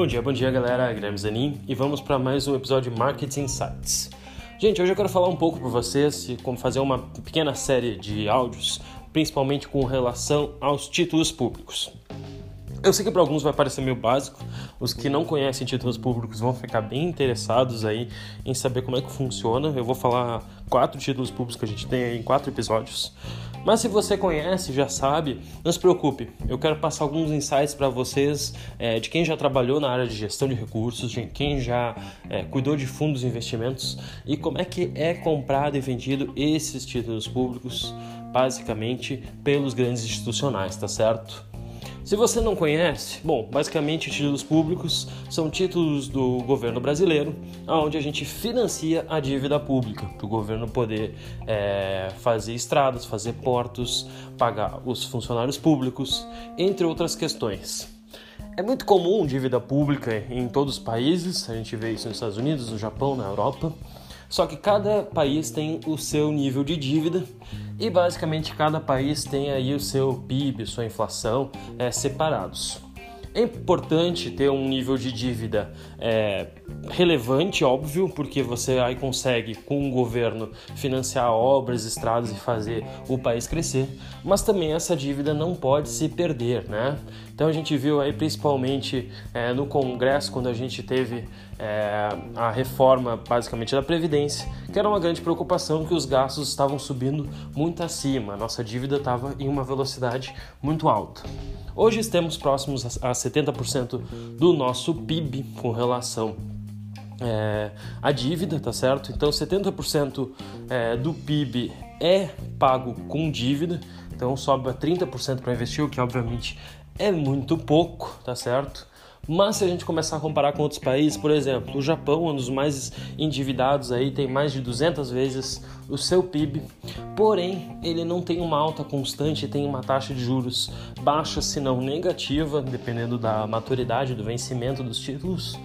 Bom dia, bom dia galera, Guilherme Zanin e vamos para mais um episódio de Marketing Insights. Gente, hoje eu quero falar um pouco para vocês como fazer uma pequena série de áudios, principalmente com relação aos títulos públicos. Eu sei que para alguns vai parecer meio básico, os que não conhecem títulos públicos vão ficar bem interessados aí em saber como é que funciona. Eu vou falar quatro títulos públicos que a gente tem aí em quatro episódios. Mas se você conhece, já sabe, não se preocupe. Eu quero passar alguns insights para vocês é, de quem já trabalhou na área de gestão de recursos, de quem já é, cuidou de fundos de investimentos e como é que é comprado e vendido esses títulos públicos, basicamente pelos grandes institucionais, tá certo? Se você não conhece, bom, basicamente títulos públicos são títulos do governo brasileiro, onde a gente financia a dívida pública para o governo poder é, fazer estradas, fazer portos, pagar os funcionários públicos, entre outras questões. É muito comum dívida pública em todos os países, a gente vê isso nos Estados Unidos, no Japão, na Europa. Só que cada país tem o seu nível de dívida e basicamente cada país tem aí o seu PIB, sua inflação é, separados. É importante ter um nível de dívida é, relevante, óbvio, porque você aí consegue, com o governo, financiar obras, estradas e fazer o país crescer, mas também essa dívida não pode se perder, né? Então a gente viu aí principalmente é, no Congresso, quando a gente teve é, a reforma basicamente da Previdência, que era uma grande preocupação que os gastos estavam subindo muito acima, a nossa dívida estava em uma velocidade muito alta. Hoje estamos próximos a 70% do nosso PIB com relação é, à dívida, tá certo? Então 70% é, do PIB é pago com dívida, então sobra 30% para investir, o que obviamente é muito pouco, tá certo? Mas se a gente começar a comparar com outros países, por exemplo, o Japão, um dos mais endividados aí, tem mais de 200 vezes o seu PIB, porém ele não tem uma alta constante, tem uma taxa de juros baixa, se não negativa, dependendo da maturidade do vencimento dos títulos.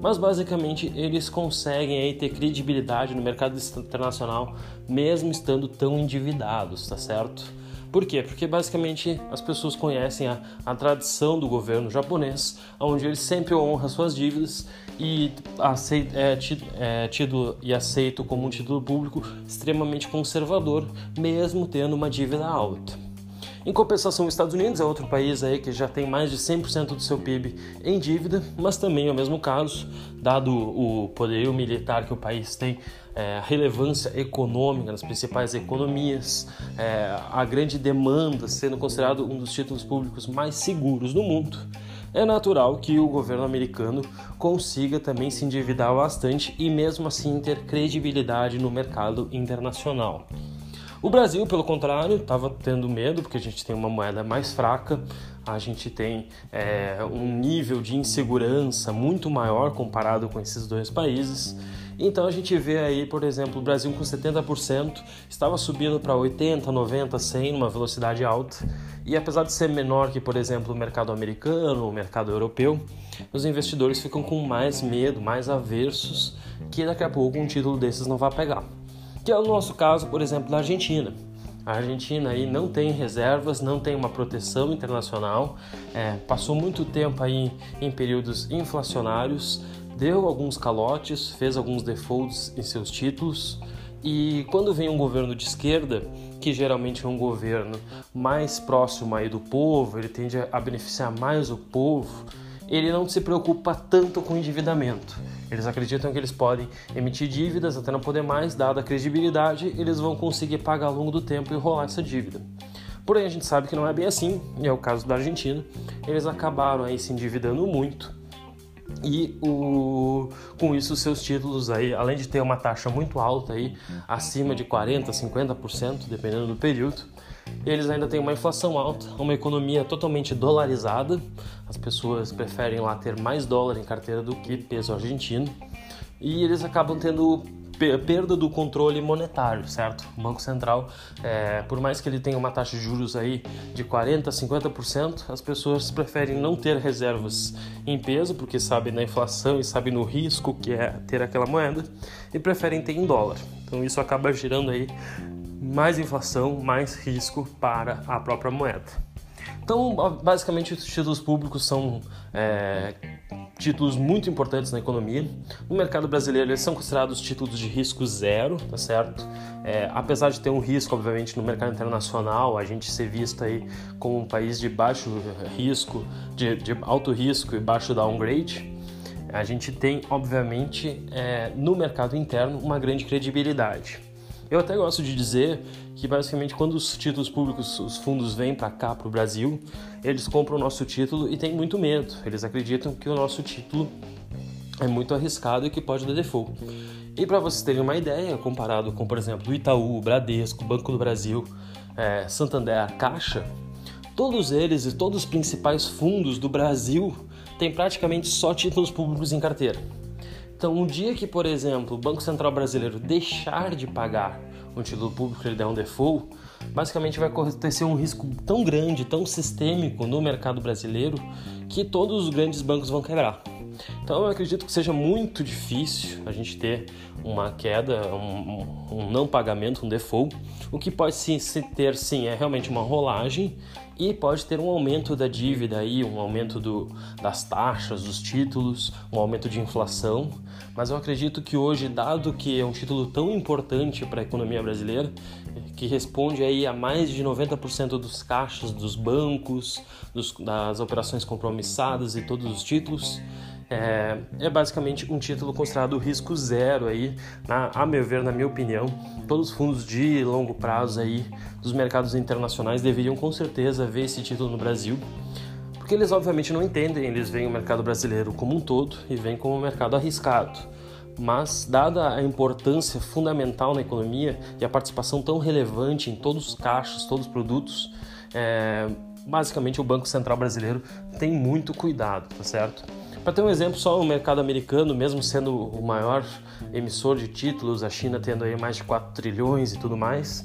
Mas basicamente eles conseguem aí ter credibilidade no mercado internacional, mesmo estando tão endividados, tá certo? Por quê? Porque basicamente as pessoas conhecem a, a tradição do governo japonês, onde ele sempre honra suas dívidas e é, tido, é tido e aceito como um título público extremamente conservador, mesmo tendo uma dívida alta. Em compensação, os Estados Unidos é outro país aí que já tem mais de 100% do seu PIB em dívida, mas também é o mesmo caso, dado o poderio militar que o país tem, é, a relevância econômica nas principais economias, é, a grande demanda sendo considerado um dos títulos públicos mais seguros do mundo, é natural que o governo americano consiga também se endividar bastante e mesmo assim ter credibilidade no mercado internacional. O Brasil, pelo contrário, estava tendo medo porque a gente tem uma moeda mais fraca, a gente tem é, um nível de insegurança muito maior comparado com esses dois países. Então a gente vê aí, por exemplo, o Brasil com 70% estava subindo para 80, 90, 100 numa velocidade alta. E apesar de ser menor que, por exemplo, o mercado americano, o mercado europeu, os investidores ficam com mais medo, mais aversos que daqui a pouco um título desses não vai pegar que é o nosso caso, por exemplo, da Argentina. A Argentina aí não tem reservas, não tem uma proteção internacional, é, passou muito tempo aí em períodos inflacionários, deu alguns calotes, fez alguns defaults em seus títulos e quando vem um governo de esquerda, que geralmente é um governo mais próximo aí do povo, ele tende a beneficiar mais o povo, ele não se preocupa tanto com endividamento. Eles acreditam que eles podem emitir dívidas até não poder mais, dada a credibilidade, eles vão conseguir pagar ao longo do tempo e rolar essa dívida. Porém, a gente sabe que não é bem assim, e é o caso da Argentina. Eles acabaram aí se endividando muito e o, com isso seus títulos aí, além de ter uma taxa muito alta aí, acima de 40, 50%, dependendo do período, eles ainda têm uma inflação alta, uma economia totalmente dolarizada. As pessoas preferem lá ter mais dólar em carteira do que peso argentino. E eles acabam tendo perda do controle monetário, certo? O Banco Central, é, por mais que ele tenha uma taxa de juros aí de 40%, 50%, as pessoas preferem não ter reservas em peso, porque sabem na inflação e sabem no risco que é ter aquela moeda, e preferem ter em dólar. Então isso acaba gerando aí mais inflação, mais risco para a própria moeda. Então, basicamente, os títulos públicos são é, títulos muito importantes na economia. No mercado brasileiro, eles são considerados títulos de risco zero, tá certo? É, apesar de ter um risco, obviamente, no mercado internacional, a gente ser visto aí como um país de baixo risco, de, de alto risco e baixo downgrade, a gente tem, obviamente, é, no mercado interno, uma grande credibilidade. Eu até gosto de dizer que basicamente quando os títulos públicos, os fundos vêm para cá, para o Brasil, eles compram o nosso título e têm muito medo. Eles acreditam que o nosso título é muito arriscado e que pode dar default. E para vocês terem uma ideia, comparado com, por exemplo, o Itaú, o Bradesco, Banco do Brasil, é, Santander, Caixa, todos eles e todos os principais fundos do Brasil têm praticamente só títulos públicos em carteira. Então, um dia que, por exemplo, o Banco Central Brasileiro deixar de pagar um título público ele der um default, basicamente vai acontecer um risco tão grande, tão sistêmico no mercado brasileiro, que todos os grandes bancos vão quebrar. Então eu acredito que seja muito difícil a gente ter uma queda, um, um não pagamento, um default. O que pode sim, ter sim é realmente uma rolagem e pode ter um aumento da dívida aí, um aumento do, das taxas, dos títulos, um aumento de inflação. Mas eu acredito que hoje, dado que é um título tão importante para a economia brasileira, que responde aí a mais de 90% dos caixas dos bancos, dos, das operações compromissadas e todos os títulos, é, é, basicamente um título considerado risco zero aí, na, a meu ver, na minha opinião, todos os fundos de longo prazo aí dos mercados internacionais deveriam com certeza ver esse título no Brasil, porque eles obviamente não entendem, eles veem o mercado brasileiro como um todo e veem como um mercado arriscado. Mas, dada a importância fundamental na economia e a participação tão relevante em todos os caixas, todos os produtos, é, basicamente o Banco Central Brasileiro tem muito cuidado, tá certo? Para ter um exemplo, só o mercado americano, mesmo sendo o maior emissor de títulos, a China tendo aí mais de 4 trilhões e tudo mais,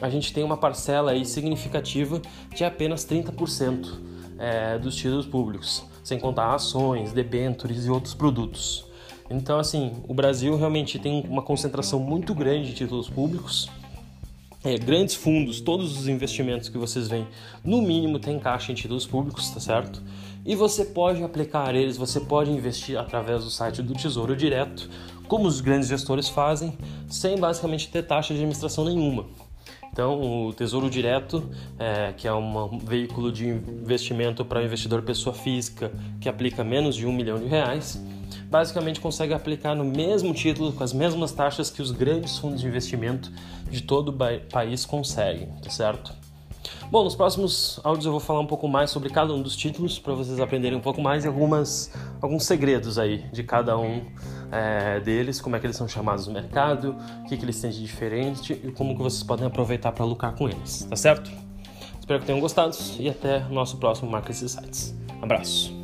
a gente tem uma parcela aí significativa de apenas 30% é, dos títulos públicos, sem contar ações, debêntures e outros produtos. Então, assim, o Brasil realmente tem uma concentração muito grande de títulos públicos. É, grandes fundos, todos os investimentos que vocês veem, no mínimo tem caixa em títulos públicos, tá certo? e você pode aplicar eles, você pode investir através do site do Tesouro Direto, como os grandes gestores fazem, sem basicamente ter taxa de administração nenhuma. Então, o Tesouro Direto, é, que é um veículo de investimento para investidor pessoa física que aplica menos de um milhão de reais, basicamente consegue aplicar no mesmo título, com as mesmas taxas que os grandes fundos de investimento de todo o país conseguem, tá certo? Bom, nos próximos áudios eu vou falar um pouco mais sobre cada um dos títulos para vocês aprenderem um pouco mais e algumas, alguns segredos aí de cada um é, deles, como é que eles são chamados no mercado, o que, que eles têm de diferente e como que vocês podem aproveitar para lucrar com eles, tá certo? Espero que tenham gostado e até nosso próximo Marcas e Sites. Abraço!